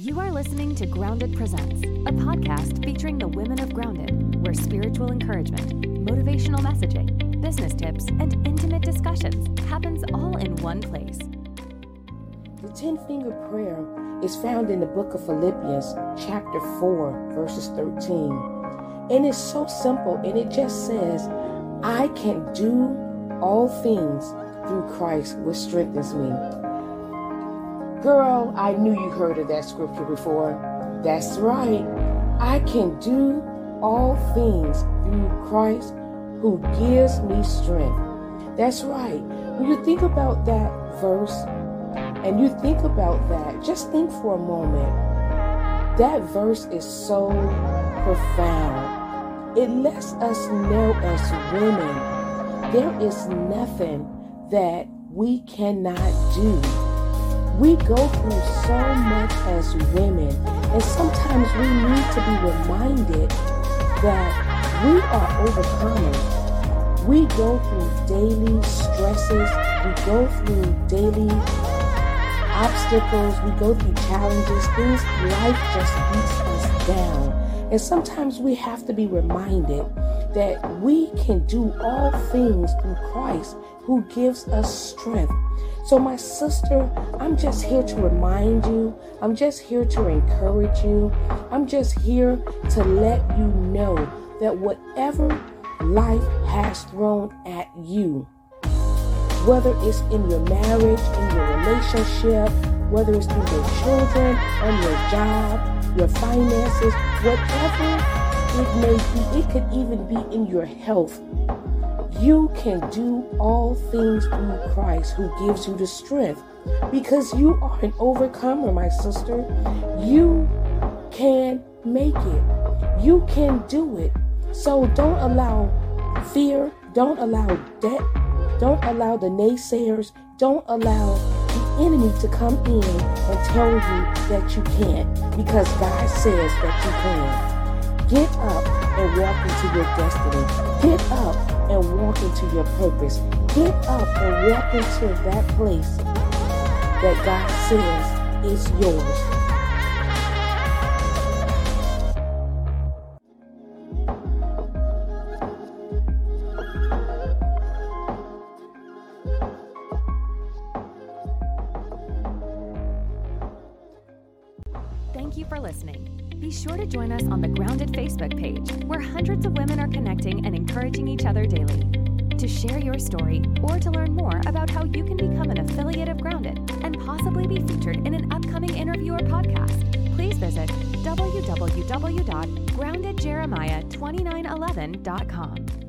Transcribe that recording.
You are listening to Grounded Presents, a podcast featuring the women of Grounded, where spiritual encouragement, motivational messaging, business tips, and intimate discussions happens all in one place. The 10 finger prayer is found in the book of Philippians, chapter 4, verses 13. And it's so simple, and it just says, I can do all things through Christ, which strengthens me. Girl, I knew you heard of that scripture before. That's right. I can do all things through Christ who gives me strength. That's right. When you think about that verse and you think about that, just think for a moment. That verse is so profound. It lets us know as women there is nothing that we cannot do. We go through so much as women, and sometimes we need to be reminded that we are overcomers. We go through daily stresses, we go through daily obstacles, we go through challenges, things life just beats us down. And sometimes we have to be reminded that we can do all things through Christ who gives us strength. So, my sister, I'm just here to remind you. I'm just here to encourage you. I'm just here to let you know that whatever life has thrown at you, whether it's in your marriage, in your relationship, whether it's through your children, on your job, your finances, whatever it may be, it could even be in your health. You can do all things through Christ who gives you the strength because you are an overcomer, my sister. You can make it, you can do it. So don't allow fear, don't allow debt, don't allow the naysayers, don't allow the enemy to come in and tell you that you can't because God says that you can. Get up and walk into your destiny. Get up and walk into your purpose. Get up and walk into that place that God says is yours. Thank you for listening. Be sure to join us on the Grounded Facebook page, where hundreds of women are connecting and encouraging each other daily. To share your story or to learn more about how you can become an affiliate of Grounded and possibly be featured in an upcoming interview or podcast, please visit www.groundedjeremiah2911.com.